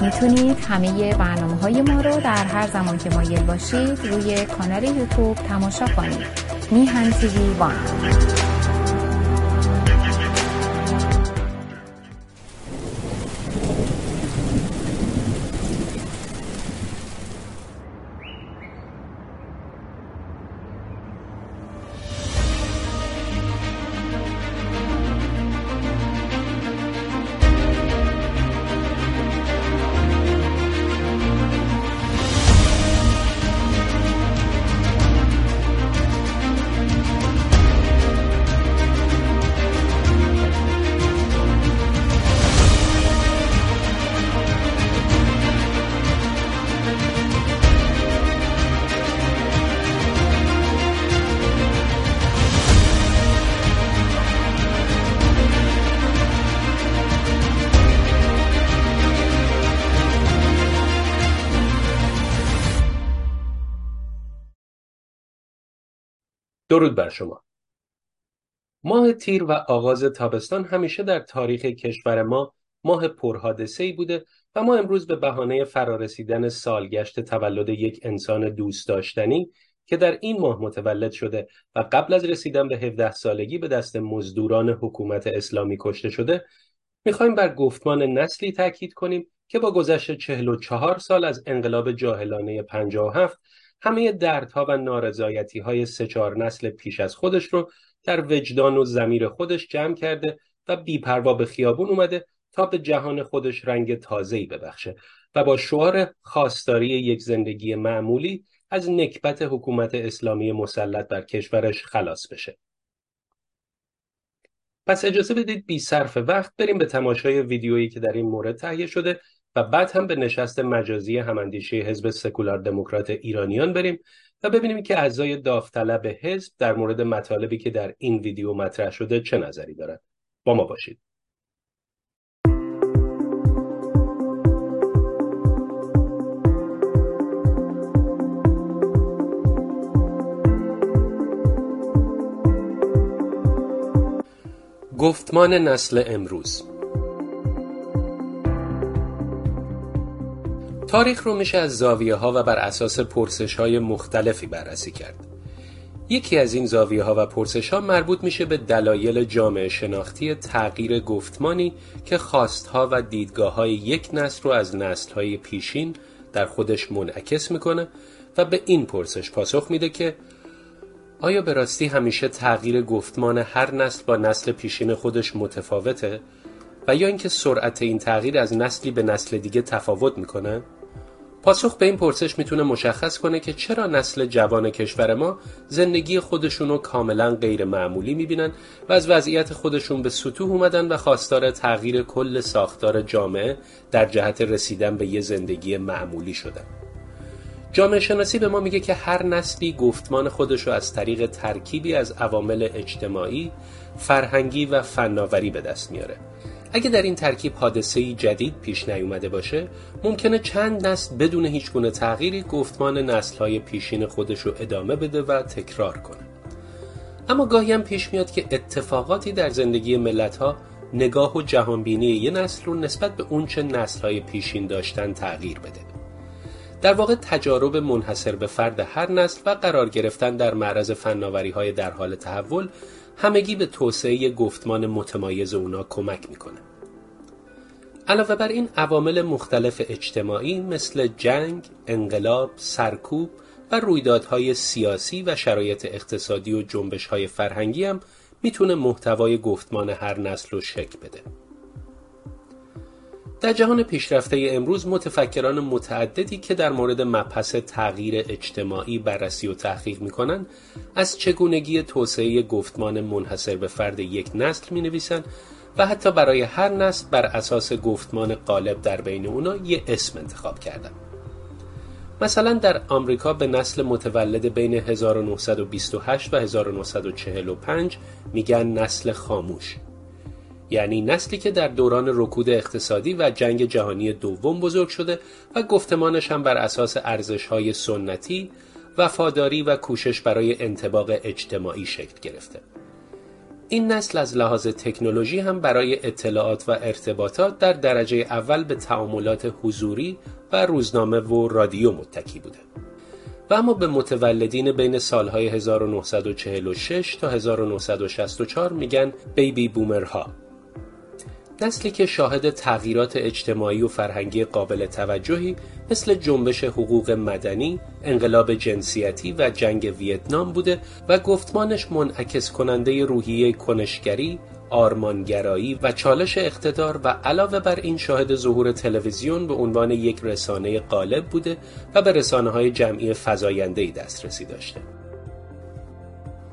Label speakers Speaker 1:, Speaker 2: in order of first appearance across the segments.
Speaker 1: می‌تونید همه برنامه های ما رو در هر زمان که مایل باشید روی کانال یوتیوب تماشا کنید. میهن تیوی وان.
Speaker 2: درود بر شما. ماه تیر و آغاز تابستان همیشه در تاریخ کشور ما ماه پرحادثه‌ای بوده و ما امروز به بهانه فرارسیدن سالگشت تولد یک انسان دوست داشتنی که در این ماه متولد شده و قبل از رسیدن به 17 سالگی به دست مزدوران حکومت اسلامی کشته شده می‌خوایم بر گفتمان نسلی تاکید کنیم که با گذشت 44 سال از انقلاب جاهلانه 57 همه دردها و نارضایتی های سه چهار نسل پیش از خودش رو در وجدان و زمیر خودش جمع کرده و بیپروا به خیابون اومده تا به جهان خودش رنگ تازه‌ای ببخشه و با شعار خواستاری یک زندگی معمولی از نکبت حکومت اسلامی مسلط بر کشورش خلاص بشه. پس اجازه بدید بی صرف وقت بریم به تماشای ویدیویی که در این مورد تهیه شده و بعد هم به نشست مجازی هماندیشه حزب سکولار دموکرات ایرانیان بریم و ببینیم که اعضای داوطلب حزب در مورد مطالبی که در این ویدیو مطرح شده چه نظری دارند با ما باشید. گفتمان نسل امروز تاریخ رو میشه از زاویه ها و بر اساس پرسش های مختلفی بررسی کرد. یکی از این زاویه ها و پرسش ها مربوط میشه به دلایل جامعه شناختی تغییر گفتمانی که خواستها و دیدگاه های یک نسل رو از نسل های پیشین در خودش منعکس می‌کنه و به این پرسش پاسخ میده که آیا به راستی همیشه تغییر گفتمان هر نسل با نسل پیشین خودش متفاوته و یا اینکه سرعت این تغییر از نسلی به نسل دیگه تفاوت می‌کنه؟ پاسخ به این پرسش می‌تونه مشخص کنه که چرا نسل جوان کشور ما زندگی خودشون رو کاملا غیر معمولی می‌بینن و از وضعیت خودشون به سطوح اومدن و خواستار تغییر کل ساختار جامعه در جهت رسیدن به یه زندگی معمولی شدن. جامعه شناسی به ما میگه که هر نسلی گفتمان خودش رو از طریق ترکیبی از عوامل اجتماعی، فرهنگی و فناوری به دست میاره اگه در این ترکیب حادثه جدید پیش نیومده باشه ممکنه چند نسل بدون هیچ گونه تغییری گفتمان نسلهای پیشین خودش رو ادامه بده و تکرار کنه. اما گاهی هم پیش میاد که اتفاقاتی در زندگی ملت ها نگاه و جهانبینی یه نسل رو نسبت به اونچه نسلهای پیشین داشتن تغییر بده. در واقع تجارب منحصر به فرد هر نسل و قرار گرفتن در معرض فناوری های در حال تحول همگی به توسعه گفتمان متمایز اونا کمک می‌کنه. علاوه بر این عوامل مختلف اجتماعی مثل جنگ، انقلاب، سرکوب و رویدادهای سیاسی و شرایط اقتصادی و جنبشهای فرهنگی هم می‌تونه محتوای گفتمان هر نسل رو شکل بده. در جهان پیشرفته امروز متفکران متعددی که در مورد مبحث تغییر اجتماعی بررسی و تحقیق می‌کنند از چگونگی توسعه گفتمان منحصر به فرد یک نسل می نویسن و حتی برای هر نسل بر اساس گفتمان غالب در بین اونا یه اسم انتخاب کردن مثلا در آمریکا به نسل متولد بین 1928 و 1945 میگن نسل خاموش. یعنی نسلی که در دوران رکود اقتصادی و جنگ جهانی دوم بزرگ شده و گفتمانش هم بر اساس ارزش‌های سنتی، وفاداری و کوشش برای انتباق اجتماعی شکل گرفته. این نسل از لحاظ تکنولوژی هم برای اطلاعات و ارتباطات در درجه اول به تعاملات حضوری و روزنامه و رادیو متکی بوده و اما به متولدین بین سالهای 1946 تا 1964 میگن بیبی بومرها نسلی که شاهد تغییرات اجتماعی و فرهنگی قابل توجهی مثل جنبش حقوق مدنی، انقلاب جنسیتی و جنگ ویتنام بوده و گفتمانش منعکس کننده روحیه کنشگری، آرمانگرایی و چالش اقتدار و علاوه بر این شاهد ظهور تلویزیون به عنوان یک رسانه غالب بوده و به رسانه های جمعی فزایندهی دسترسی داشته.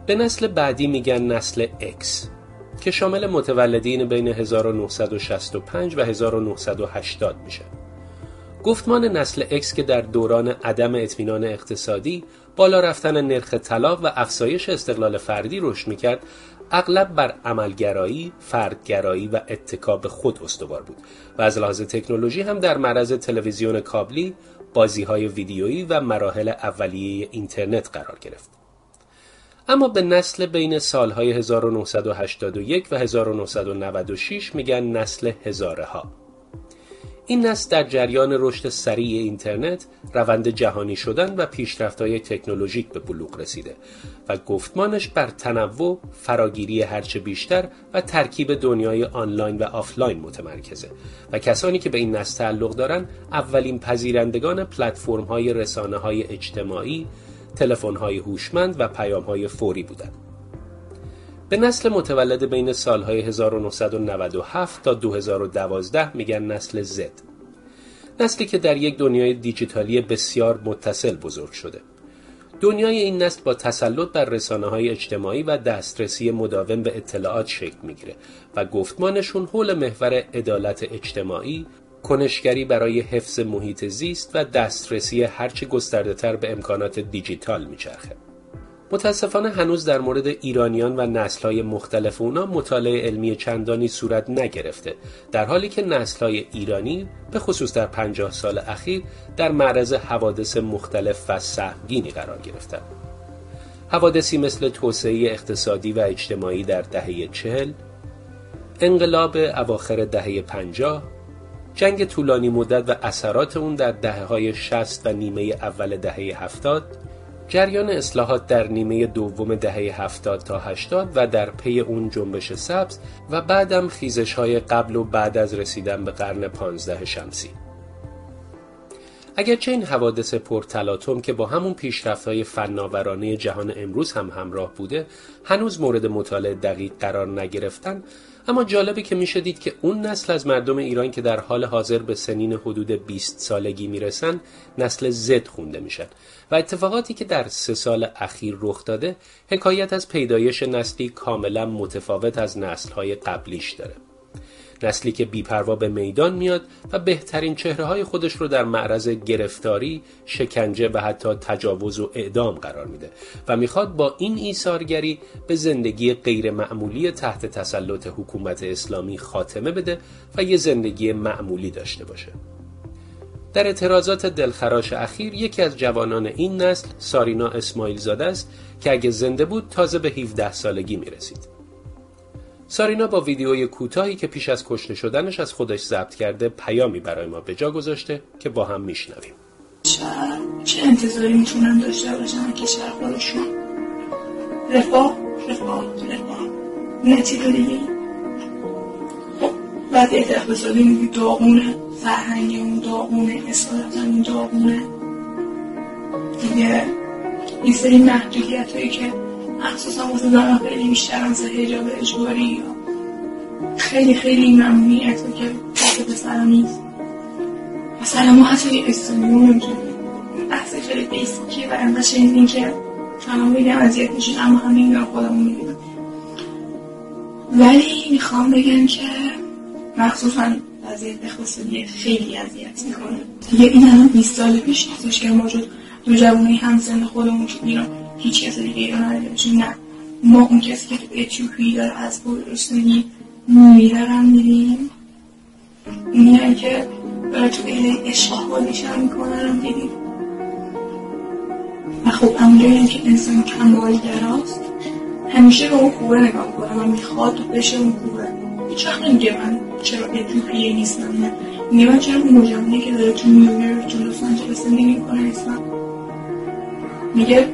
Speaker 2: به نسل بعدی میگن نسل X که شامل متولدین بین 1965 و 1980 میشه. گفتمان نسل X که در دوران عدم اطمینان اقتصادی، بالا رفتن نرخ طلا و افزایش استقلال فردی رشد می‌کرد، اغلب بر عملگرایی، فردگرایی و اتکاب خود استوار بود و از لحاظ تکنولوژی هم در معرض تلویزیون کابلی، بازی های ویدیویی و مراحل اولیه اینترنت قرار گرفت. اما به نسل بین سالهای 1981 و 1996 میگن نسل هزاره ها. این نسل در جریان رشد سریع اینترنت، روند جهانی شدن و پیشرفت‌های تکنولوژیک به بلوغ رسیده و گفتمانش بر تنوع، فراگیری هرچه بیشتر و ترکیب دنیای آنلاین و آفلاین متمرکزه و کسانی که به این نسل تعلق دارند اولین پذیرندگان پلتفرم‌های رسانه‌های اجتماعی، تلفن‌های هوشمند و پیام‌های فوری بودند. به نسل متولد بین سالهای 1997 تا 2012 میگن نسل زد. نسلی که در یک دنیای دیجیتالی بسیار متصل بزرگ شده. دنیای این نسل با تسلط بر رسانه های اجتماعی و دسترسی مداوم به اطلاعات شکل می‌گیره و گفتمانشون حول محور عدالت اجتماعی، کنشگری برای حفظ محیط زیست و دسترسی هرچه گسترده تر به امکانات دیجیتال میچرخه. متاسفانه هنوز در مورد ایرانیان و نسلهای مختلف اونا مطالعه علمی چندانی صورت نگرفته در حالی که نسلهای ایرانی به خصوص در پنجاه سال اخیر در معرض حوادث مختلف و سهمگینی قرار گرفتند. حوادثی مثل توسعه اقتصادی و اجتماعی در دهه چهل، انقلاب اواخر دهه پنجاه، جنگ طولانی مدت و اثرات اون در دهه های شست و نیمه اول دهه هفتاد، جریان اصلاحات در نیمه دوم دهه 70 تا 80 و در پی اون جنبش سبز و بعدم خیزش های قبل و بعد از رسیدن به قرن 15 شمسی. اگرچه این حوادث پرتلاطم که با همون پیشرفت های فناورانه جهان امروز هم همراه بوده هنوز مورد مطالعه دقیق قرار نگرفتن اما جالبه که میشه دید که اون نسل از مردم ایران که در حال حاضر به سنین حدود 20 سالگی می‌رسن نسل زد خونده میشن. و اتفاقاتی که در سه سال اخیر رخ داده حکایت از پیدایش نسلی کاملا متفاوت از نسلهای قبلیش داره. نسلی که بیپروا به میدان میاد و بهترین چهره های خودش رو در معرض گرفتاری، شکنجه و حتی تجاوز و اعدام قرار میده و می‌خواد با این ایثارگری به زندگی غیر معمولی تحت تسلط حکومت اسلامی خاتمه بده و یه زندگی معمولی داشته باشه. در اعتراضات دلخراش اخیر یکی از جوانان این نسل سارینا اسماعیل زاده است که اگه زنده بود تازه به 17 سالگی می‌رسید. سارینا با ویدیوی کوتاهی که پیش از کشته شدنش از خودش ضبط کرده پیامی برای ما به جا گذاشته که با هم میشنویم.
Speaker 3: چه انتظاری می‌تونن داشته باشن کشور خودشون رفاه رفاه رفاه. چیز دیگه بعد اقتصادی میگی داغونه فرهنگی اون داغونه اصالتا اون داغونه. دیگه این سری محدودیت هایی که مخصوصا واسه زنان خیلی بیشتر از هجاب اجباری خیلی خیلی ممنوعیت که واسه پسرا نیست. مثلا ما حتی استانیون نمی‌تونیم بحث خیلی بیسیکیه و انقدر شنیدین که تمام میگم اذیت میشین اما همین میگم خودمون میگم ولی می‌خوام بگم که مخصوصا وضعیت اقتصادی خیلی اذیت می‌کنه. دیگه این الان 20 سال پیش نیستش که ما دو جوانی همسن خودمون که ایران هیچ کس دیگه ایران نداره نه. ما اون کسی که تو اتیوپی داره از گرسنگی میره هم میریم. میرن که برای تو ایله اشغال نشان می‌کنن دیدیم و خب همونجایی که انسان کمالگراست همیشه به اون کوره نگاه کنم و می‌خواد بشه اون کوره هیچ وقت نمیگه من چرا اتیوپیه نیستم. نه. میگه من چرا نوجوانی که داره تو نیویورک تو لس آنجلس زندگی می‌کنه نیستم. میگه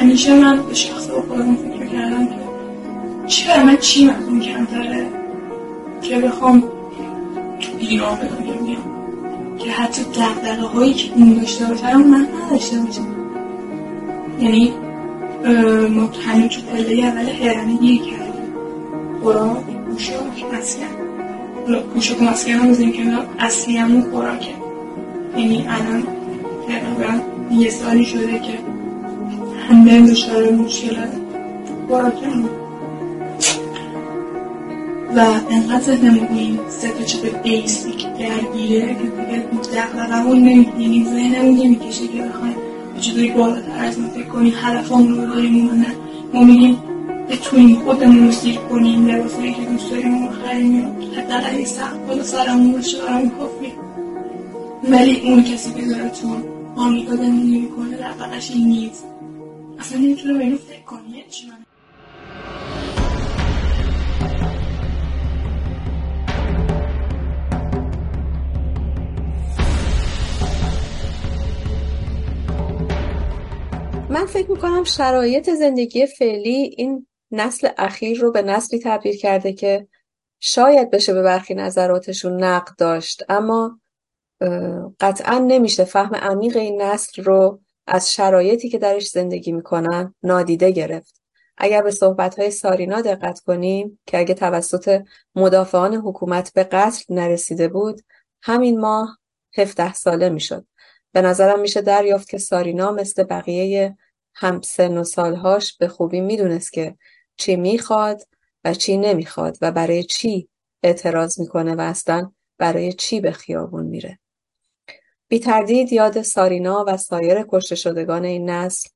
Speaker 3: همیشه من به شخص با خودم فکر کردم که چرا من چی من اون کمتره که بخوام ایران به دنیا بیام. که حتی دقدقه هایی که اون داشته باشه من نداشته باشم. یعنی ما هنوز تو پله اول هرمه گیر کردیم. خوراک پوشاک مسکن. پوشاک و مسکن هم بزنیم که اصلی همون خوراکه. یعنی الان تقریبا یه سالی شده که همه دچار مشکل خوراک هم و انقدر ذهنمون این سه چیز بیسیک درگیره که دیگه دقدقمون نمی‌کنه یعنی ذهنمون نمی‌کشه که بخوایم چطوری بالاتر از ما فکر کنیم هدفمون رو داریم و نه. ما میگیم بتونیم خودمون رو سیر کنیم لباسایی که دوست داریم رو بخریم حداقل یه سخت بالا سرمون باشه برامون کافی ولی اون کسی که داره تو آمریکا زندگی می‌کنه دقیقش این نیست. من
Speaker 4: من فکر می‌کنم شرایط زندگی فعلی این نسل اخیر رو به نسلی تبدیل کرده که شاید بشه به برخی نظراتشون نقد داشت. اما قطعا نمیشه فهم عمیق این نسل رو از شرایطی که درش زندگی می‌کنن نادیده گرفت اگر به صحبتهای سارینا دقت کنیم که اگه توسط مدافعان حکومت به قتل نرسیده بود همین ماه 17 ساله می‌شد به نظرم میشه دریافت که سارینا مثل بقیه هم سن و سالهاش به خوبی می‌دونست که چی می‌خواد و چی نمی‌خواد و برای چی اعتراض می‌کنه و اصلا برای چی به خیابون میره. بی تردید یاد سارینا و سایر کشته شدگان این نسل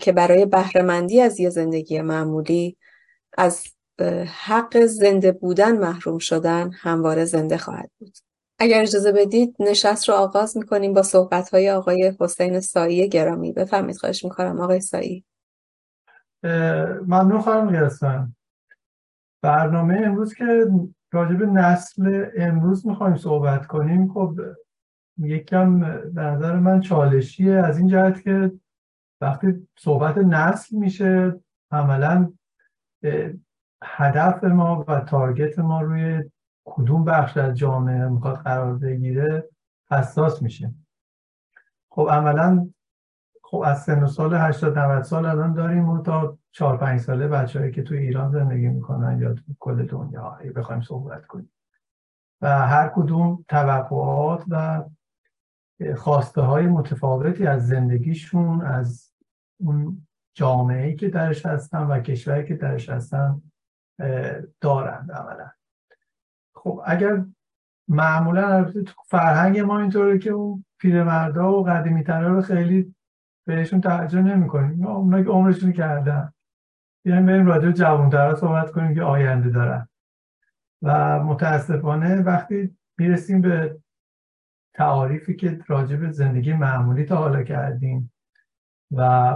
Speaker 4: که برای بهرهمندی از یه زندگی معمولی از حق زنده بودن محروم شدن همواره زنده خواهد بود. اگر اجازه بدید نشست رو آغاز می‌کنیم با صحبت های آقای حسین سایی گرامی. بفهمید خواهش می‌کنم. آقای سایی.
Speaker 5: ممنون خواهم گرستم برنامه امروز که راجب نسل امروز می‌خوایم صحبت کنیم خب یکم به نظر من چالشیه. از این جهت که وقتی صحبت نسل میشه عملا هدف ما و تارگت ما روی کدوم بخش از جامعه می‌خواد قرار بگیره حساس میشه خب عملا خب از سن و سال 80 90 سال الان داریم و تا 4 5 ساله بچه‌ای که تو ایران زندگی می‌کنن یا تو کل دنیا بخوایم صحبت کنیم. و هر کدوم توقعات و خواسته های متفاوتی از زندگیشون از اون جامعه که درش هستن و کشوری که درش هستن دارند عملا. خب اگر معمولا فرهنگ ما اینطوره که اون پیرمردا و قدیمی رو خیلی بهشون توجه نمی‌کنیم. اونا که عمرشون کردن. بیایم بریم راجع جوانترها صحبت کنیم که آینده دارن. و متاسفانه وقتی می‌رسیم به تعاریفی که راجع به زندگی معمولی تا حالا کردیم و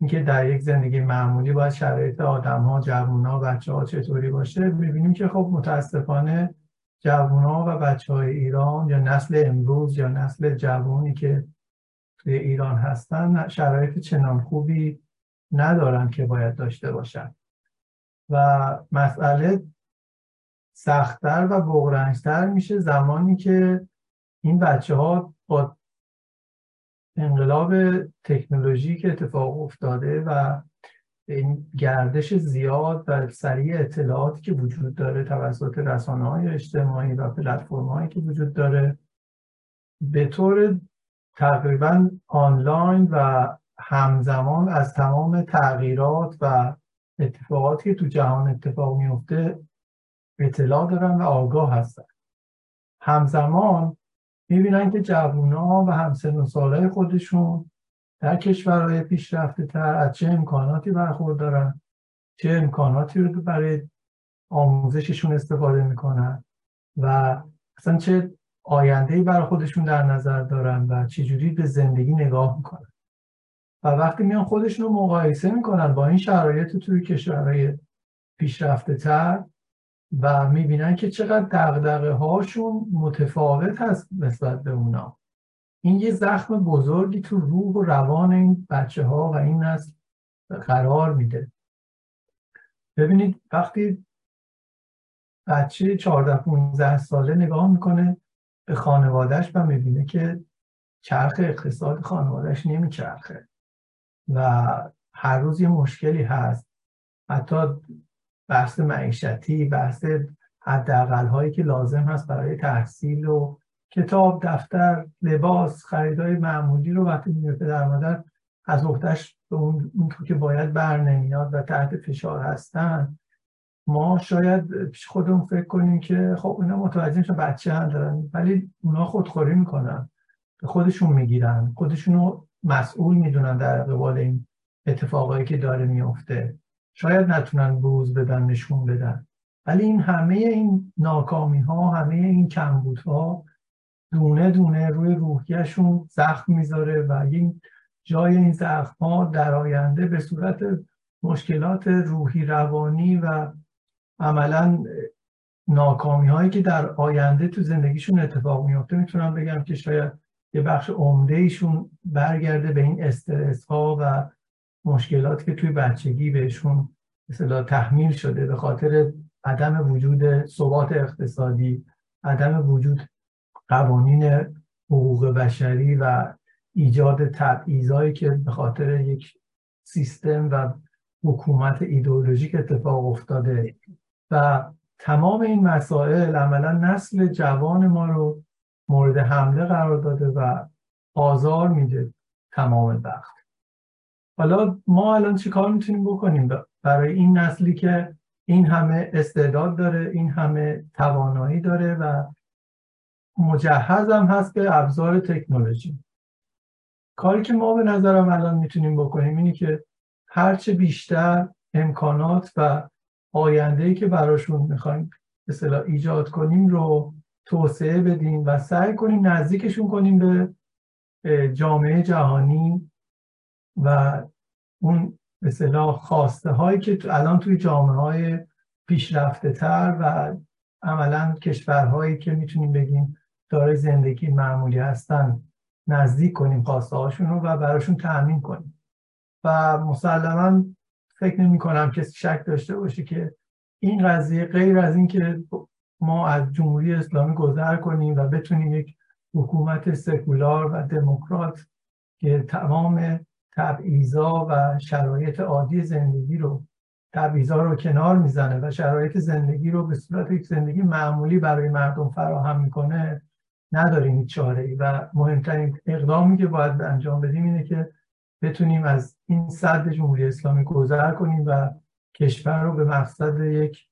Speaker 5: اینکه در یک زندگی معمولی باید شرایط آدم ها جوون ها بچه ها چطوری باشه می‌بینیم که خب متاسفانه جوون ها و بچه های ایران یا نسل امروز یا نسل جوانی که توی ایران هستن شرایط چنان خوبی ندارن که باید داشته باشن. و مسئله سختتر و بغرنجتر میشه زمانی که این بچه ها با انقلاب تکنولوژی که اتفاق افتاده و این گردش زیاد و سریع اطلاعاتی که وجود داره توسط رسانه های اجتماعی و پلتفرم هایی که وجود داره به طور تقریبا آنلاین و همزمان از تمام تغییرات و اتفاقاتی که تو جهان اتفاق میفته اطلاع دارن و آگاه هستن. همزمان می‌بینن که جوونا و همسن و سالهای خودشون در کشورهای پیشرفته تر از چه امکاناتی برخوردارن چه امکاناتی رو برای آموزششون استفاده می‌کنن و اصلا چه آینده برای خودشون در نظر دارن و چجوری به زندگی نگاه می‌کنن. و وقتی میان خودشون رو مقایسه می‌کنن با این شرایط توی کشورهای پیشرفته تر و می‌بینن که چقدر دقدقه هاشون متفاوت هست نسبت به اونا. این یه زخم بزرگی تو روح و روان این بچه ها و این نسل قرار میده. ببینید وقتی بچه 14 15 ساله نگاه می‌کنه به خانوادهش و می‌بینه که چرخ اقتصاد خانوادهش نمیچرخه و هر روز یه مشکلی هست. حتی بحث معیشتی بحث حداقل هایی که لازم هست برای تحصیل و کتاب دفتر لباس خریدای معمولی رو وقتی میره در مادر از اختش به اون اونطور که باید بر نمیاد و تحت فشار هستن. ما شاید پیش خودمون فکر کنیم که خب اینا متوجه میشن بچه هم دارن ولی اونا خودخوری می‌کنن. به خودشون می‌گیرن. خودشونو مسئول می‌دونن در قبال این اتفاقایی که داره میفته شاید نتونن بروز بدن نشون بدن. ولی این همه این ناکامی ها همه این کمبودها دونه دونه روی روحیشون زخم می‌ذاره و این جای این زخم ها در آینده به صورت مشکلات روحی روانی و عملا ناکامی هایی که در آینده تو زندگیشون اتفاق میفته می‌تونم بگم که شاید یه بخش عمده ایشون برگرده به این استرس ها و مشکلات که توی بچگی بهشون مثلا تحمیل شده به خاطر عدم وجود ثبات اقتصادی عدم وجود قوانین حقوق بشری و ایجاد تبعیضایی که به خاطر یک سیستم و حکومت ایدئولوژیک اتفاق افتاده. و تمام این مسائل عملا نسل جوان ما رو مورد حمله قرار داده و آزار میده تمام وقت. حالا ما الان چیکار می‌تونیم بکنیم؟ برای این نسلی که این همه استعداد داره این همه توانایی داره و مجهز هم هست به ابزار تکنولوژی. کاری که ما به نظرم الان می‌تونیم بکنیم اینی که هرچه بیشتر امکانات و آینده که براشون می‌خوایم مثلا ایجاد کنیم رو توسعه بدیم و سعی کنیم نزدیکشون کنیم به جامعه جهانی و اون مثلا خواسته هایی که الان توی جامعه های پیشرفته تر و عملا کشورهایی که می‌تونیم بگیم دارای زندگی معمولی هستن نزدیک کنیم خواسته هاشون رو و براشون تأمین کنیم. و مسلما فکر نمی کنم کسی شک داشته باشه که این قضیه غیر از این که ما از جمهوری اسلامی گذر کنیم و بتونیم یک حکومت سکولار و دموکرات که تمام تبعیضا و شرایط عادی زندگی رو تبعیضا رو کنار می‌زنه و شرایط زندگی رو به صورت یک زندگی معمولی برای مردم فراهم می‌کنه نداریم هیچ چاره ای و مهمترین اقدامی که باید انجام بدیم اینه که بتونیم از این صد جمهوری اسلامی گذر کنیم و کشور رو به مقصد یک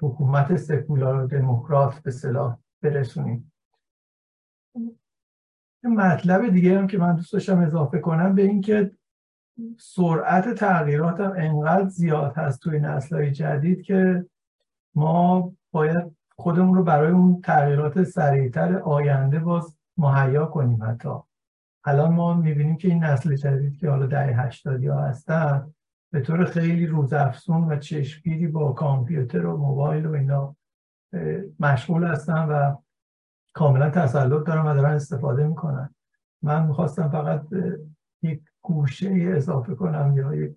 Speaker 5: حکومت سکولار و دموکرات به صلاح برسونیم. مطلب دیگه هم که من دوست داشتم اضافه کنم به اینکه سرعت تغییرات هم انقدر زیاد هست توی نسل جدید که ما باید خودمون رو برای اون تغییرات سریعتر آینده باز مهیا کنیم حتی. الان ما می‌بینیم که این نسل جدید که حالا دهه هشتادی ها هستن به طور خیلی روزافزون و چشمگیری با کامپیوتر و موبایل و اینا مشغول هستن و کاملا تسلط دارن و دارن استفاده می‌کنن. من می‌خواستم فقط یک گوشه اضافه کنم یا یک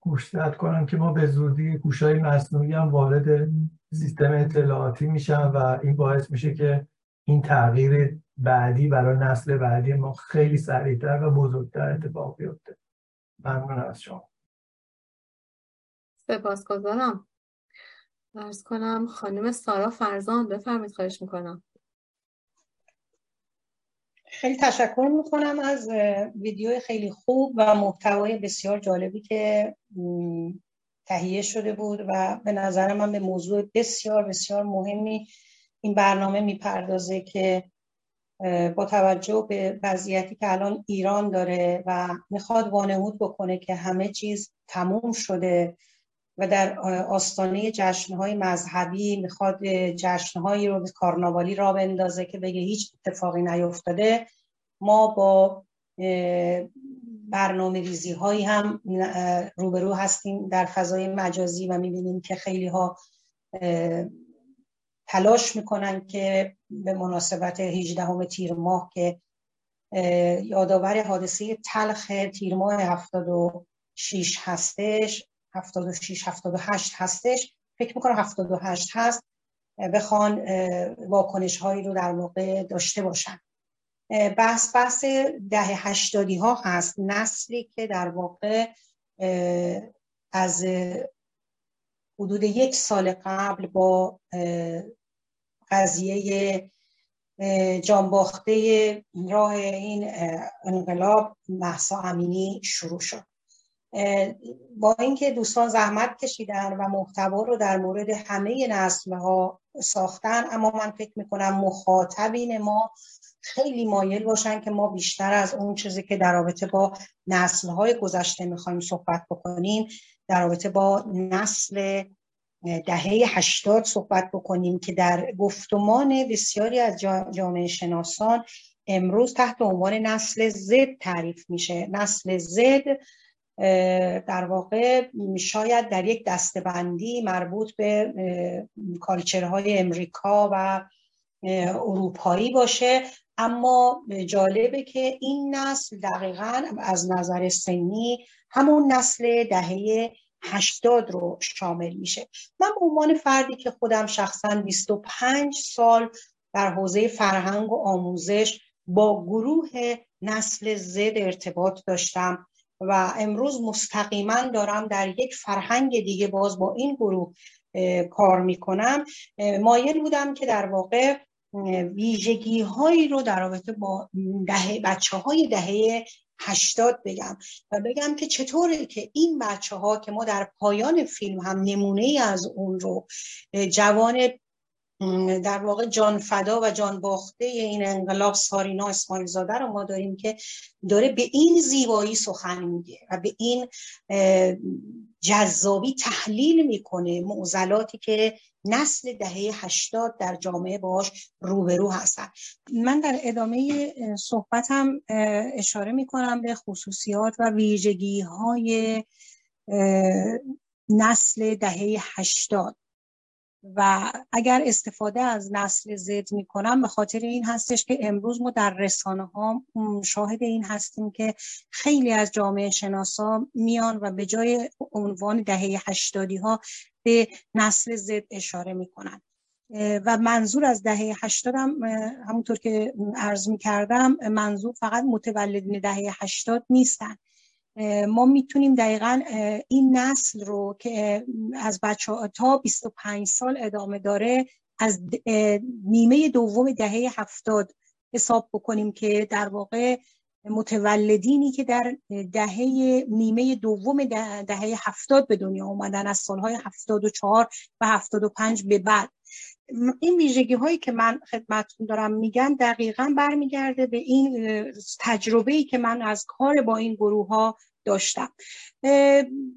Speaker 5: گوش کنم که ما به زودی گوشای مصنوعی هم وارد سیستم اطلاعاتی میشن و این باعث میشه که این تغییر بعدی برای نسل بعدی ما خیلی سریعتر و بزرگتر اتفاق بیفته. ممنون از شما.
Speaker 4: سپاسگزارم. ارز کنم خانم سارا فرزان بفرمید خواهش می‌کنم.
Speaker 6: خیلی تشکر می‌کنم از ویدیو خیلی خوب و محتوای بسیار جالبی که تهیه شده بود و به نظر من به موضوع بسیار بسیار مهمی این برنامه می‌پردازه که با توجه به وضعیتی که الان ایران داره و می‌خواد وانمود بکنه که همه چیز تموم شده و در آستانه جشنهای مذهبی می‌خواد جشنهایی رو کارناوالی را بندازه که بگه هیچ اتفاقی نیفتاده. ما با برنامه ریزی هایی هم روبرو هستیم در فضای مجازی و می‌بینیم که خیلی ها تلاش می‌کنن که به مناسبت 18 تیر ماه که یادآور حادثه تلخ تیر ماه 76 هستش 76 78 هستش. فکر می‌کنم 78 هست. بخوان واکنش هایی رو در واقع داشته باشن. بحث بحث ده هشتادی ها هست. نسلی که در واقع از حدود یک سال قبل با قضیه جانباخته راه این انقلاب محسا امینی شروع شد. با اینکه دوستان زحمت کشیدن و محتوا رو در مورد همه نسل ها ساختن اما من فکر می‌کنم مخاطبین ما خیلی مایل باشن که ما بیشتر از اون چیزی که در رابطه با نسل های گذشته می‌خوایم صحبت بکنیم در رابطه با نسل دهه هشتاد صحبت بکنیم که در گفتمان بسیاری از جامعه شناسان امروز تحت عنوان نسل زد تعریف میشه. نسل زد در واقع شاید در یک دستبندی مربوط به کالچرهای امریکا و اروپایی باشه. اما جالبه که این نسل دقیقا از نظر سنی همون نسل دهه هشتاد رو شامل میشه. من به عنوان فردی که خودم شخصا 25 سال در حوزه فرهنگ و آموزش با گروه نسل زد ارتباط داشتم. و امروز مستقیما دارم در یک فرهنگ دیگه باز با این گروه کار می‌کنم. مایل بودم که در واقع ویژگی هایی رو در رابطه با دهه بچه های دهه هشتاد بگم و بگم که چطوره که این بچه ها که ما در پایان فیلم هم نمونه از اون رو جوان در واقع جان فدا و جان باخته این انقلاب سارینا اسماعیل زاده رو ما داریم که داره به این زیبایی سخن میگه و به این جذابی تحلیل می‌کنه معضلاتی که نسل دهه هشتاد در جامعه باش روبرو هستن. من در ادامه صحبتم اشاره می‌کنم به خصوصیات و ویژگی های نسل دهه هشتاد. و اگر استفاده از نسل زد می کنم به خاطر این هستش که امروز ما در رسانه ها شاهد این هستیم که خیلی از جامعه شناسا میان و به جای عنوان دهه هشتادی ها به نسل زد اشاره می کنن و منظور از دهه هشتاد هم همونطور که عرض می کردم منظور فقط متولدین دهه هشتاد نیستن. ما می‌تونیم دقیقا این نسل رو که از بچه تا 25 سال ادامه داره از نیمه دوم دهه هفتاد حساب بکنیم که در واقع متولدینی که در دهه نیمه دوم دهه هفتاد به دنیا اومدن از سالهای هفتاد و چهار و هفتاد و پنج به بعد. این ویژگی هایی که من خدمتتون دارم میگن دقیقا برمیگرده به این تجربه ای که من از کار با این گروه ها داشتم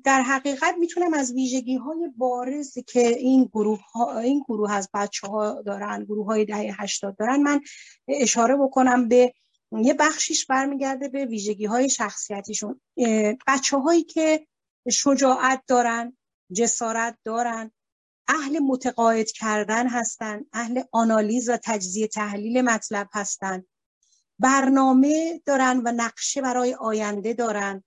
Speaker 6: در حقیقت می‌تونم از ویژگی های بارزی که این گروه, ها، این گروه از بچه ها دارن گروه های دهه هشتاد دارن من اشاره بکنم به یه بخشیش برمیگرده به ویژگی های شخصیتیشون. بچه هایی که شجاعت دارن جسارت دارن اهل متقاعد کردن هستن اهل آنالیز و تجزیه تحلیل مطلب هستن. برنامه دارن و نقشه برای آینده دارن.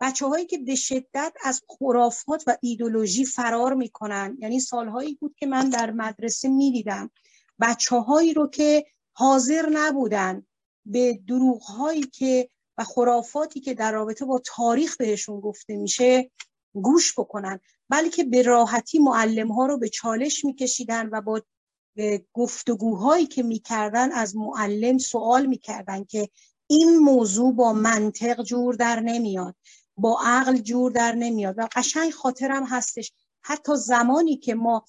Speaker 6: بچه هایی که به شدت از خرافات و ایدولوژی فرار می‌کنن. یعنی سالهایی بود که من در مدرسه می‌دیدم. بچه هایی رو که حاضر نبودن به دروغ هایی که و خرافاتی که در رابطه با تاریخ بهشون گفته میشه گوش بکنن. بلکه به راحتی معلم ها رو به چالش میکشیدن و با گفتگوهایی که می‌کردن از معلم سوال می‌کردن که این موضوع با منطق جور در نمیاد با عقل جور در نمیاد و قشنگ خاطرم هستش. حتی زمانی که ما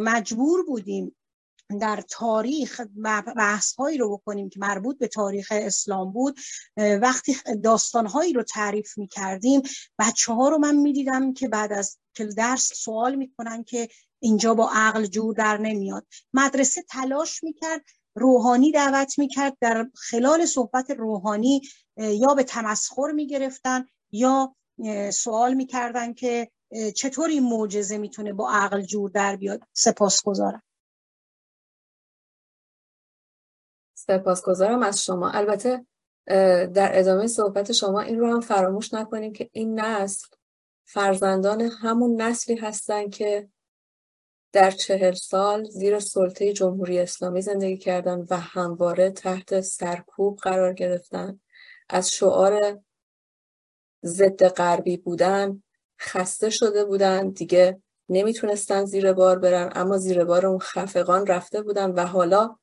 Speaker 6: مجبور بودیم در تاریخ بحث هایی رو بکنیم که مربوط به تاریخ اسلام بود وقتی داستان هایی رو تعریف می کردیم بچه ها رو من می دیدم که بعد از درس سوال می کنن که اینجا با عقل جور در نمیاد. مدرسه تلاش می کرد روحانی دعوت می‌کرد در خلال صحبت روحانی یا به تمسخر می‌گرفتن یا سوال می‌کردن که چطور این معجزه می‌تونه با عقل جور در بیاد. سپاسگزارم.
Speaker 4: سپاسگزارم از شما. البته در ادامه صحبت شما این رو هم فراموش نکنیم که این نسل فرزندان همون نسلی هستن که در چهل سال زیر سلطه جمهوری اسلامی زندگی کردن و همواره تحت سرکوب قرار گرفتن. از شعار ضد غربی بودن خسته شده بودن دیگه نمی‌تونستن زیر بار برن اما زیر بار اون خفقان رفته بودن و حالا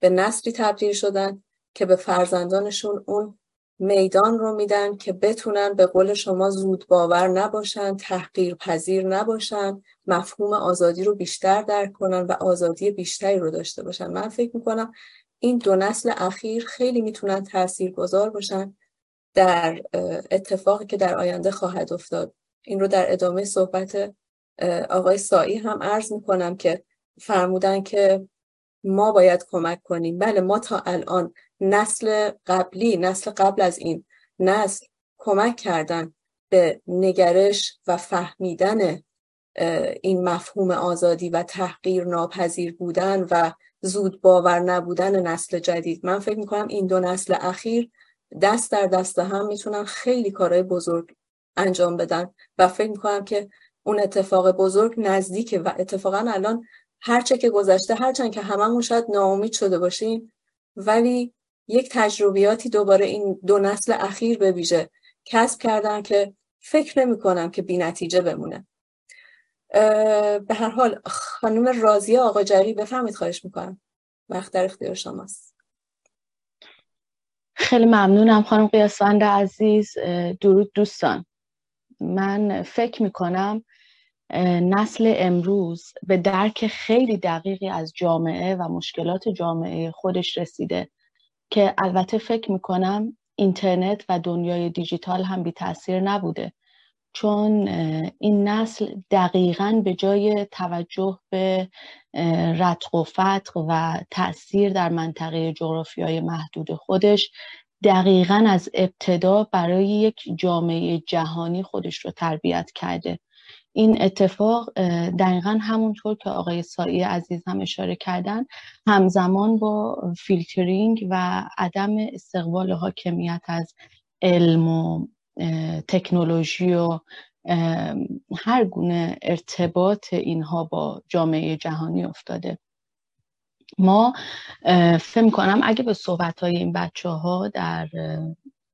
Speaker 4: به نسلی تبدیل شدن که به فرزندانشون اون میدان رو میدن که بتونن به قول شما زود باور نباشن تحقیر پذیر نباشن مفهوم آزادی رو بیشتر درک کنن و آزادی بیشتری رو داشته باشن. من فکر می‌کنم این دو نسل اخیر خیلی می‌تونن تأثیر گذار باشن در اتفاقی که در آینده خواهد افتاد. این رو در ادامه صحبت آقای سایی هم عرض می‌کنم که فرمودن که ما باید کمک کنیم. بله ما تا الان نسل قبلی نسل قبل از این نسل کمک کردن به نگرش و فهمیدن این مفهوم آزادی و تحقیر ناپذیر بودن و زود باور نبودن نسل جدید. من فکر می‌کنم این دو نسل اخیر دست در دست هم می‌تونن خیلی کارهای بزرگ انجام بدن و فکر می‌کنم که اون اتفاق بزرگ نزدیکه و اتفاقا الان هرچه که گذشته هرچند که هممون شاید ناامید شده باشیم ولی یک تجربیاتی دوباره این دو نسل اخیر به ویژه کسب کردن که فکر نمی کنم که بی نتیجه بمونه. به هر حال خانم رازیه آقا جری بفهمید خواهش می‌کنم. وقت در اختیار شماست.
Speaker 7: خیلی ممنونم خانم قیاسفند عزیز. درود دوستان. من فکر می‌کنم نسل امروز به درک خیلی دقیقی از جامعه و مشکلات جامعه خودش رسیده. که البته فکر می‌کنم اینترنت و دنیای دیجیتال هم بی تاثیر نبوده. چون این نسل دقیقا به جای توجه به رتق و فتق و تاثیر در منطقه جغرافیای محدود خودش دقیقا از ابتدا برای یک جامعه جهانی خودش رو تربیت کرده. این اتفاق دقیقا همونطور که آقای سایی عزیز هم اشاره کردن همزمان با فیلترینگ و عدم استقبال حاکمیت از علم و تکنولوژی و هر گونه ارتباط اینها با جامعه جهانی افتاده. ما فهم کنم اگه به صحبت های این بچه ها در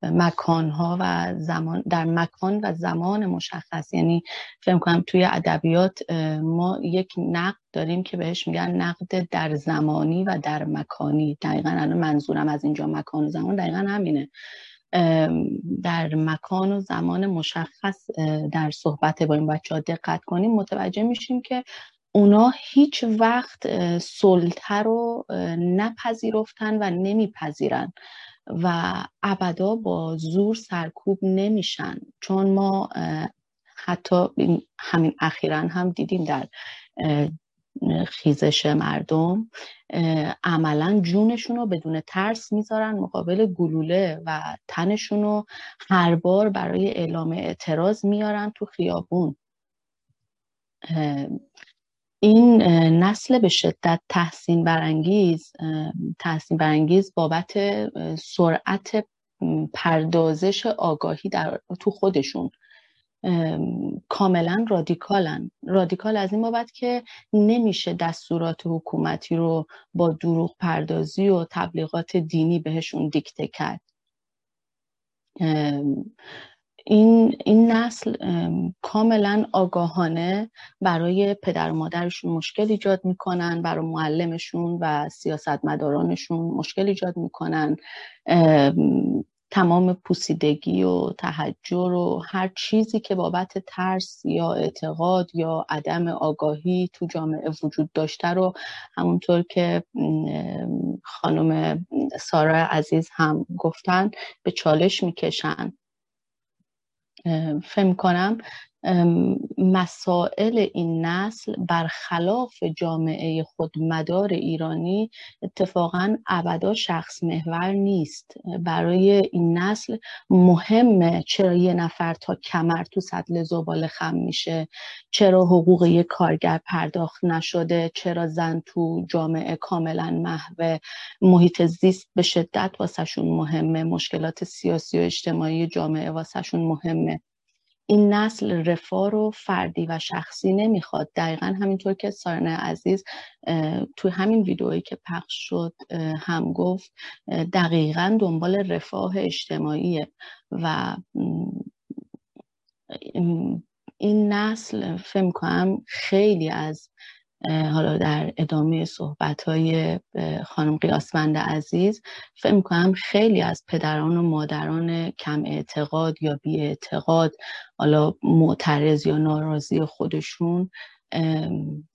Speaker 7: مکان ها و زمان در مکان و زمان مشخص. یعنی فکر کنم توی ادبیات ما یک نقد داریم که بهش میگن نقد در زمانی و در مکانی. دقیقا الان منظورم از اینجا مکان و زمان دقیقا همینه. در مکان و زمان مشخص در صحبت با این بچه ها دقت کنیم متوجه میشیم که اونا هیچ وقت سلطه رو نپذیرفتن و نمیپذیرن. و ابدا با زور سرکوب نمیشن. چون ما حتی همین اخیرا هم دیدیم در خیزش مردم عملا جونشون رو بدون ترس می‌ذارن مقابل گلوله و تنشون رو هر بار برای اعلام اعتراض میارن تو خیابون. این نسل به شدت تحسین برانگیز تحسین برانگیز بابت سرعت پردازش آگاهی در تو خودشون. کاملا رادیکالن. رادیکال از این بابت که نمیشه دستورات حکومتی رو با دروغ پردازی و تبلیغات دینی بهشون دیکته کرد. این, این نسل کاملا آگاهانه برای پدر و مادرشون مشکل ایجاد می‌کنن برای معلمشون و سیاستمدارانشون مشکل ایجاد می‌کنن. تمام پوسیدگی و تحجر و هر چیزی که بابت ترس یا اعتقاد یا عدم آگاهی تو جامعه وجود داشته رو همونطور که خانم سارا عزیز هم گفتن به چالش می‌کشن. فهم کنم. مسائل این نسل برخلاف جامعه خودمدار ایرانی اتفاقا ابدا شخص محور نیست. برای این نسل مهمه چرا یه نفر تا کمر تو سطل زباله خم میشه؟ چرا حقوق یک کارگر پرداخت نشده؟ چرا زن تو جامعه کاملا محو؟ محیط زیست به شدت واسهشون مهمه. مشکلات سیاسی و اجتماعی جامعه واسهشون مهمه. این نسل رفاه رو فردی و شخصی نمی‌خواد. دقیقا همینطور که سارنه عزیز تو همین ویدئویی که پخش شد هم گفت دقیقا دنبال رفاه اجتماعیه و این نسل فهم کنم خیلی از حالا در ادامه صحبت های خانم قیاسمند عزیز فکر می‌کنم خیلی از پدران و مادران کم اعتقاد یا بی اعتقاد حالا معترض یا ناراضی خودشون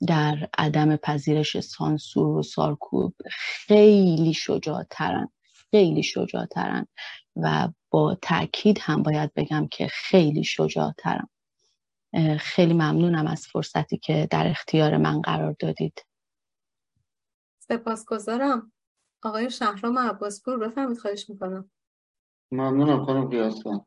Speaker 7: در عدم پذیرش سانسور و سارکوب خیلی شجاعترن خیلی شجاعترن و با تاکید هم باید بگم که خیلی شجاعترن. خیلی ممنونم از فرصتی که در اختیار من قرار دادید.
Speaker 4: سپاسگزارم. آقای شهرام عباسپور بفرمید خواهش می‌کنم.
Speaker 8: ممنونم خانم قیاسان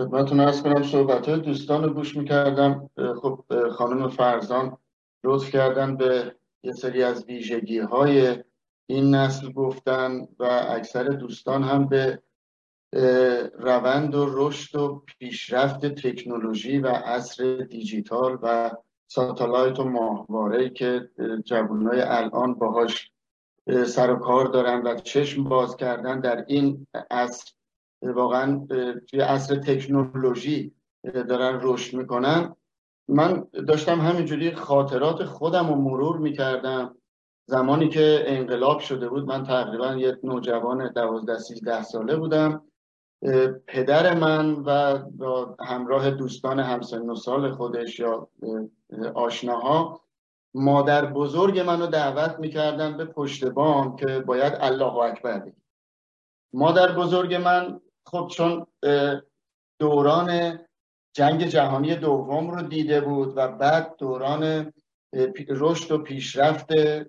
Speaker 8: خدمتتون ارز کنم صحبت های دوستان رو گوش می‌کردم. خب خانم فرزان لطف کردن به یه سری از ویژگی های این نسل گفتن و اکثر دوستان هم به روند و رشد و پیشرفت تکنولوژی و عصر دیجیتال و ساتلایت و ماهواره که جوانای الان باهاش سر و کار دارن و چشم باز کردن در این عصر واقعا توی عصر تکنولوژی دارن رشد می‌کنن. من داشتم همینجوری خاطرات خودم رو مرور می‌کردم. زمانی که انقلاب شده بود من تقریبا یک نوجوان دوازده سیزده ساله بودم. پدر من و همراه دوستان همسن و سال خودش یا آشناها مادر بزرگ منو دعوت می‌کردن به پشت بام که باید الله اکبر بگیم مادر بزرگ من خب چون دوران جنگ جهانی دوم رو دیده بود و بعد دوران رشد و پیشرفت به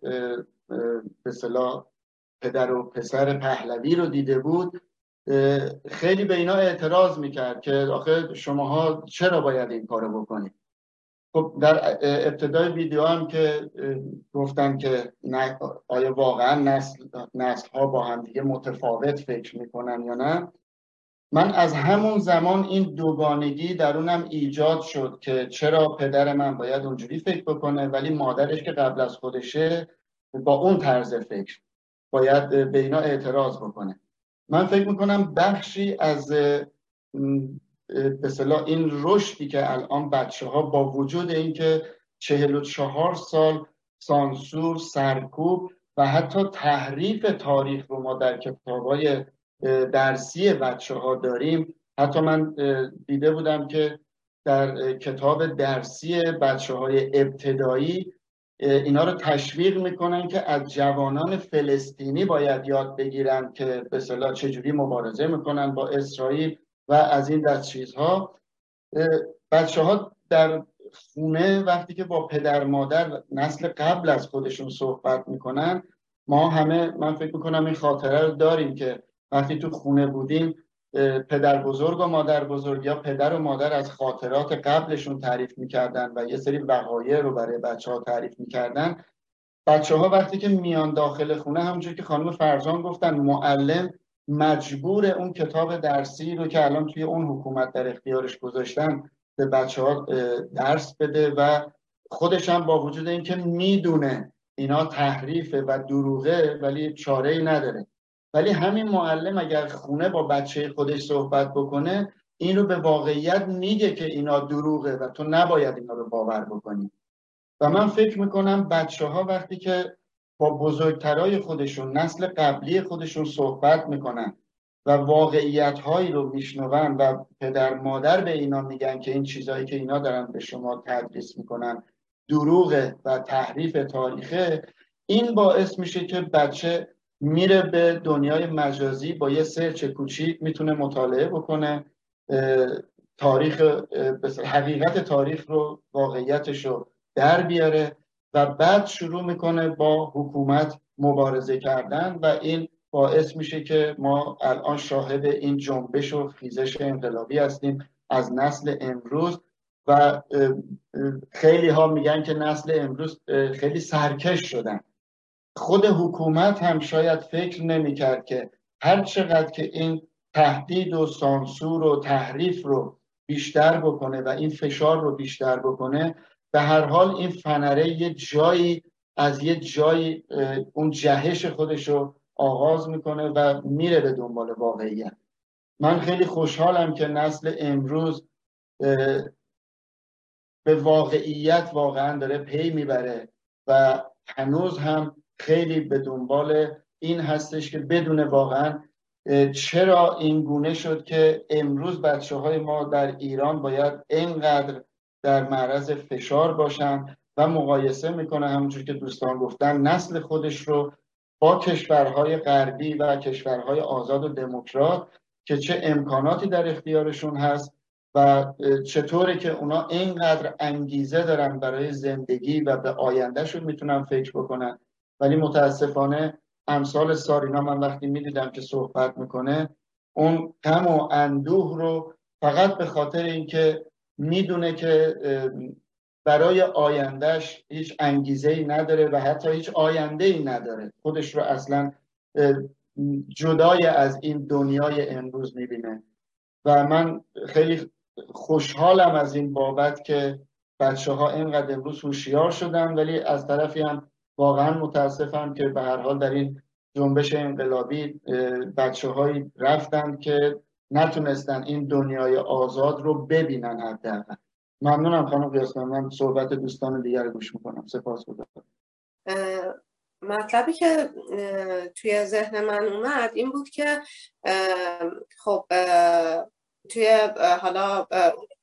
Speaker 8: پدر و پسر پهلوی رو دیده بود خیلی به اینا اعتراض می‌کرد که آخه شماها چرا باید این کارو بکنید؟ خب در ابتدای ویدیو هم که گفتن که آیا واقعا نسل, نسل ها با هم دیگه متفاوت فکر می‌کنن یا نه؟ من از همون زمان این دوگانگی درونم ایجاد شد که چرا پدر من باید اونجوری فکر بکنه ولی مادرش که قبل از خودشه با اون طرز فکر باید به اینا اعتراض بکنه. من فکر می‌کنم بخشی از به این رشدی که الان بچه ها با وجود اینکه چهل و چهار سال سانسور سرکوب و حتی تحریف تاریخ رو ما در کتابای درسی بچه ها داریم. حتی من دیده بودم که در کتاب درسی بچه های ابتدایی اینا رو تشویق می‌کنن که از جوانان فلسطینی باید یاد بگیرن که به صلاح چجوری مبارزه می‌کنن با اسرائیل و از این دست چیزها. بچه ها در خونه وقتی که با پدر مادر نسل قبل از خودشون صحبت می‌کنن ما همه من فکر می‌کنم این خاطره رو داریم که وقتی تو خونه بودیم پدر بزرگ و مادر بزرگ یا پدر و مادر از خاطرات قبلشون تعریف می‌کردن و یه سری وقایع رو برای بچه ها تعریف می‌کردن. بچه ها وقتی که میان داخل خونه همونجور که خانم فرزان گفتن معلم مجبور اون کتاب درسی رو که الان توی اون حکومت در اختیارش گذاشتن به بچه ها درس بده و خودش هم با وجود اینکه می‌دونه اینا تحریفه و دروغه ولی چاره ای نداره. ولی همین معلم اگر خونه با بچه خودش صحبت بکنه این رو به واقعیت میگه که اینا دروغه و تو نباید اینا رو باور بکنی. و من فکر می‌کنم بچه ها وقتی که با بزرگترای خودشون نسل قبلی خودشون صحبت می‌کنن و واقعیت هایی رو میشنون و پدر مادر به اینا میگن که این چیزهایی که اینا دارن به شما تدریس می‌کنن دروغه و تحریف تاریخه این باعث میشه که بچه میره به دنیای مجازی با یه سرچ کوچیک می‌تونه مطالعه بکنه تاریخ حقیقت تاریخ رو واقعیتش رو در بیاره و بعد شروع می‌کنه با حکومت مبارزه کردن و این باعث میشه که ما الان شاهد این جنبش و خیزش انقلابی هستیم از نسل امروز و خیلی ها میگن که نسل امروز خیلی سرکش شدن. خود حکومت هم شاید فکر نمی‌کرد که هر چقدر که این تهدید و سانسور و تحریف رو بیشتر بکنه و این فشار رو بیشتر بکنه به هر حال این فنره یه جایی از یه جایی اون جهش خودش رو آغاز می‌کنه و میره به دنبال واقعیت. من خیلی خوشحالم که نسل امروز به واقعیت واقعا داره پی می‌بره و هنوز هم خیلی به دنبال این هستش که بدون واقعا چرا این گونه شد که امروز بچه های ما در ایران باید اینقدر در معرض فشار باشن و مقایسه می‌کنه همونجور که دوستان گفتن نسل خودش رو با کشورهای غربی و کشورهای آزاد و دموکرات که چه امکاناتی در اختیارشون هست و چطوره که اونا اینقدر انگیزه دارن برای زندگی و به آیندهشون می‌تونن فکر بکنن. ولی متاسفانه امثال سارینا من وقتی می‌دیدم که صحبت می‌کنه اون غم و اندوه رو فقط به خاطر اینکه می‌دونه که برای آیندهش هیچ انگیزه ای نداره و حتی هیچ آینده ای نداره. خودش رو اصلا جدای از این دنیای امروز می‌بینه. و من خیلی خوشحالم از این بابت که بچه ها اینقدر امروز هوشیار شدن ولی از طرفی هم واقعا متاسفم که به هر حال در این جنبش انقلابی بچه هایی رفتن که نتونستن این دنیای آزاد رو ببینن حداقل. ممنونم خانم قیاسم من صحبت دوستان دیگر گوش می‌کنم. سپاس گذارم.
Speaker 9: مطلبی که توی ذهن من اومد این بود که خب توی حالا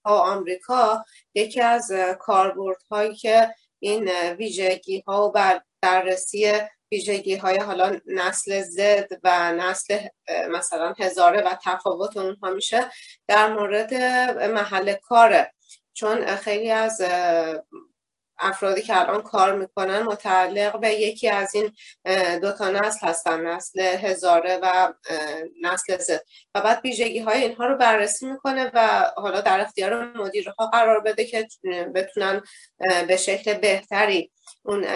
Speaker 9: آمریکا یکی از کاربردهایی که این ویژگی ها و بررسی ویژگی های حالا نسل زد و نسل مثلا هزاره و تفاوت اونها میشه در مورد محل کاره. چون خیلی از افرادی که الان کار می‌کنن متعلق به یکی از این دو تا نسل هستن نسل هزاره و نسل زد. و بعد ویژگی های اینها رو بررسی می‌کنه و حالا در اختیار مدیرها قرار بده که بتونن به شکل بهتری اون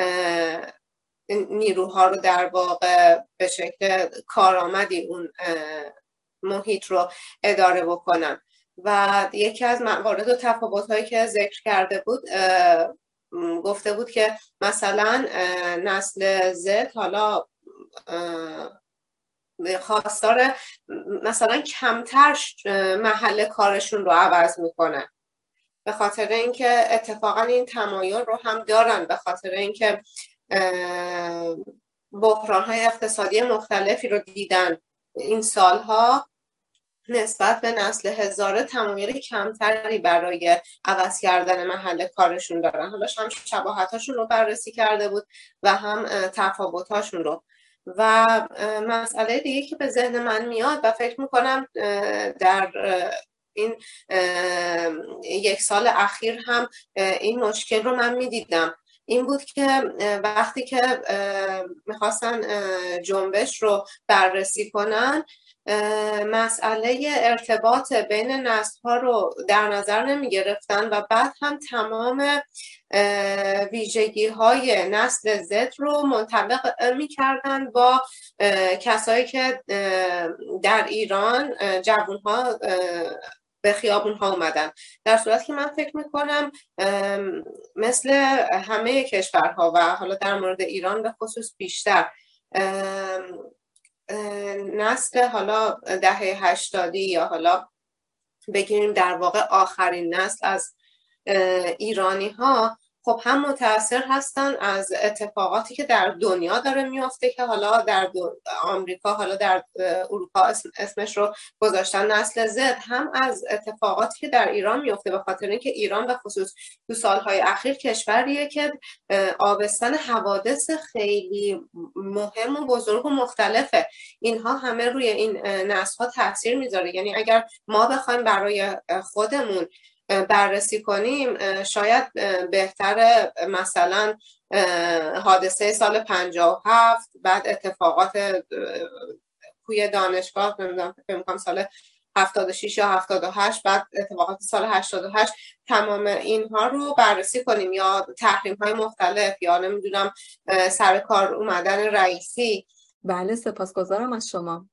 Speaker 9: نیروها رو در واقع به شکل کارآمدی اون محیط رو اداره بکنن. و یکی از موارد و تفاوت هایی که ذکر کرده بود گفته بود که مثلا نسل زد حالا خواستار مثلا کمتر محل کارشون رو عوض می‌کنن به خاطر اینکه اتفاقا این تمایل رو هم دارن. به خاطر اینکه بحران های اقتصادی مختلفی رو دیدن. این سالها نسبت به نسل هزاره تمایل کمتری برای عوض کردن محل کارشون دارن. حالا هم شباهتاشون رو بررسی کرده بود و هم تفاوتاشون رو. و مسئله دیگه که به ذهن من میاد و فکر می‌کنم در این یک سال اخیر هم این مشکل رو من می‌دیدم. این بود که وقتی که می‌خواستن جنبش رو بررسی کنن مسئله ارتباط بین نسل ها رو در نظر نمی گرفتن و بعد هم تمام ویژگی های نسل زد رو منطبق می کردن با کسایی که در ایران جوون ها به خیابون ها اومدن. در صورت که من فکر می‌کنم مثل همه کشورها و حالا در مورد ایران به خصوص بیشتر نسل حالا دهه هشتادی یا حالا بگیریم در واقع آخرین نسل از ایرانی ها خب هم متاثر هستن از اتفاقاتی که در دنیا داره میفته که حالا در آمریکا حالا در اروپا اسم اسمش رو گذاشتن نسل زد. هم از اتفاقاتی که در ایران میفته به خاطر اینکه ایران به خصوص تو سالهای اخیر کشوریه که آبستن حوادث خیلی مهم و بزرگ و مختلفه. اینها همه روی این نسل ها تاثیر می‌ذاره. یعنی اگر ما بخوایم برای خودمون بررسی کنیم شاید بهتر مثلا حادثه سال 57 بعد اتفاقات کوی دانشگاه نمی‌دونم فکر سال 76 یا 78 بعد اتفاقات سال 88 تمام اینها رو بررسی کنیم یا تحریم های مختلف یا نمی‌دونم سر کار اومدن رئیسی.
Speaker 4: بله سپاسگزارم از شما.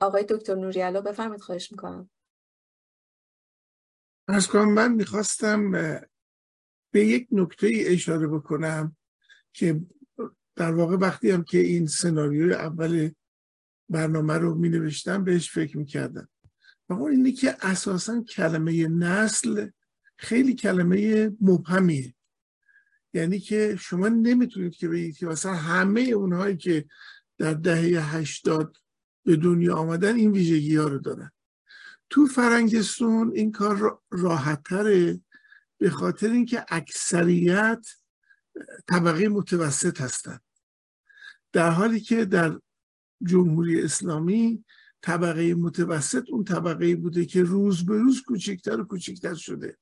Speaker 4: آقای دکتر نوریالا بفرمید خواهش می‌کنم.
Speaker 10: از کنم من می‌خواستم به یک نکته ای اشاره بکنم که در واقع وقتی هم که این سناریوی اول برنامه رو می نوشتم بهش فکر می کردم و اون اینه که اساسا کلمه نسل خیلی کلمه مبهمیه. یعنی که شما نمی‌تونید که بگید که مثلا همه اونهایی که در دهه هشتاد به دنیا آمدن این ویژگی ها رو دارن. تو فرنگستون این کار راحت تره به خاطر اینکه اکثریت طبقه متوسط هستند در حالی که در جمهوری اسلامی طبقه متوسط اون طبقه بوده که روز به روز کوچکتر و کوچکتر شده.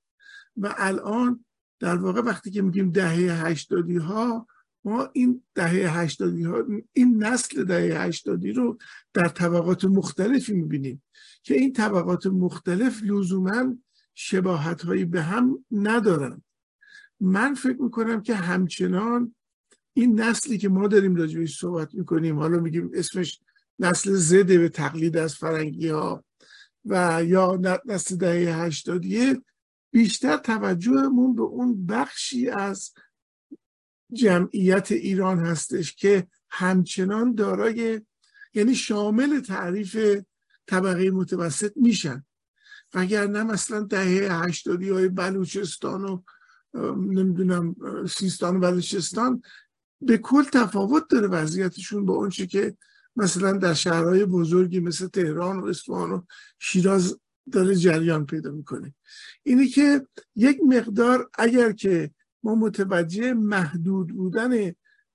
Speaker 10: و الان در واقع وقتی که میگیم دهه هشتادی ها ما این دهه هشتادی ها این نسل دهه هشتادی رو در طبقات مختلفی می‌بینیم که این طبقات مختلف لزوما شباهت هایی به هم ندارن. من فکر می‌کنم که همچنان این نسلی که ما داریم راجبش صحبت می‌کنیم حالا میگیم اسمش نسل زده به تقلید از فرنگی ها و یا نسل دهه هشتادیه بیشتر توجهمون به اون بخشی از جمعیت ایران هستش که همچنان دارای یعنی شامل تعریف طبقه متوسط میشن. نه مثلا دهه هشتادی های بلوچستان و نمی‌دونم سیستان و بلوچستان به کل تفاوت داره وضعیتشون با اونچه که مثلا در شهرهای بزرگی مثل تهران و اصفهان و شیراز داره جریان پیدا می‌کنه. اینی که یک مقدار اگر که متوجه محدود بودن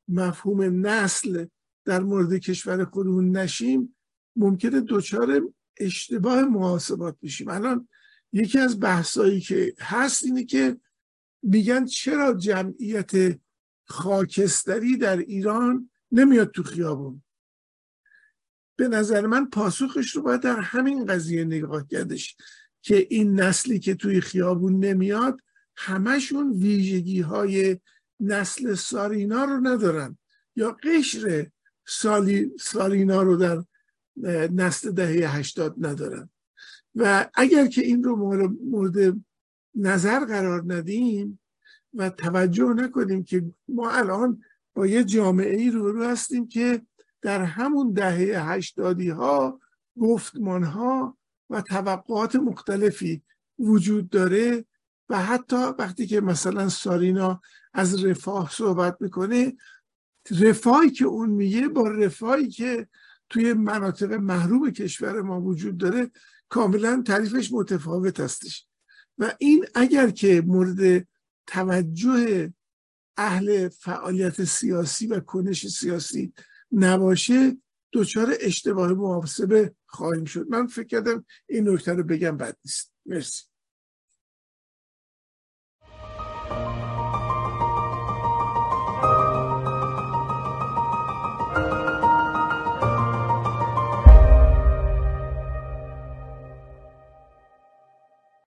Speaker 10: مفهوم نسل در مورد کشور خودمون نشیم ممکنه دچار اشتباه محاسبات بشیم. الان یکی از بحثایی که هست اینه که میگن چرا جمعیت خاکستری در ایران نمیاد تو خیابون. به نظر من پاسخش رو باید در همین قضیه نگاه کردش که این نسلی که توی خیابون نمیاد همشون ویژگی های نسل سارینا رو ندارن. یا قشر سالی سارینا رو در نسل دهه هشتاد ندارن. و اگر که این رو مورد نظر قرار ندیم و توجه نکنیم که ما الان با یه جامعه ای رو, هستیم که در همون دهه هشتادی ها گفتمان ها و طبقات مختلفی وجود داره و حتی وقتی که مثلا سارینا از رفاه صحبت می‌کنه رفاهی که اون میگه با رفاهی که توی مناطق محروم کشور ما وجود داره کاملا تعریفش متفاوت هستش. و این اگر که مورد توجه اهل فعالیت سیاسی و کنش سیاسی نباشه دچار اشتباه محاسبه خواهیم شد. من فکر کردم این نکته رو بگم بد نیست. مرسی.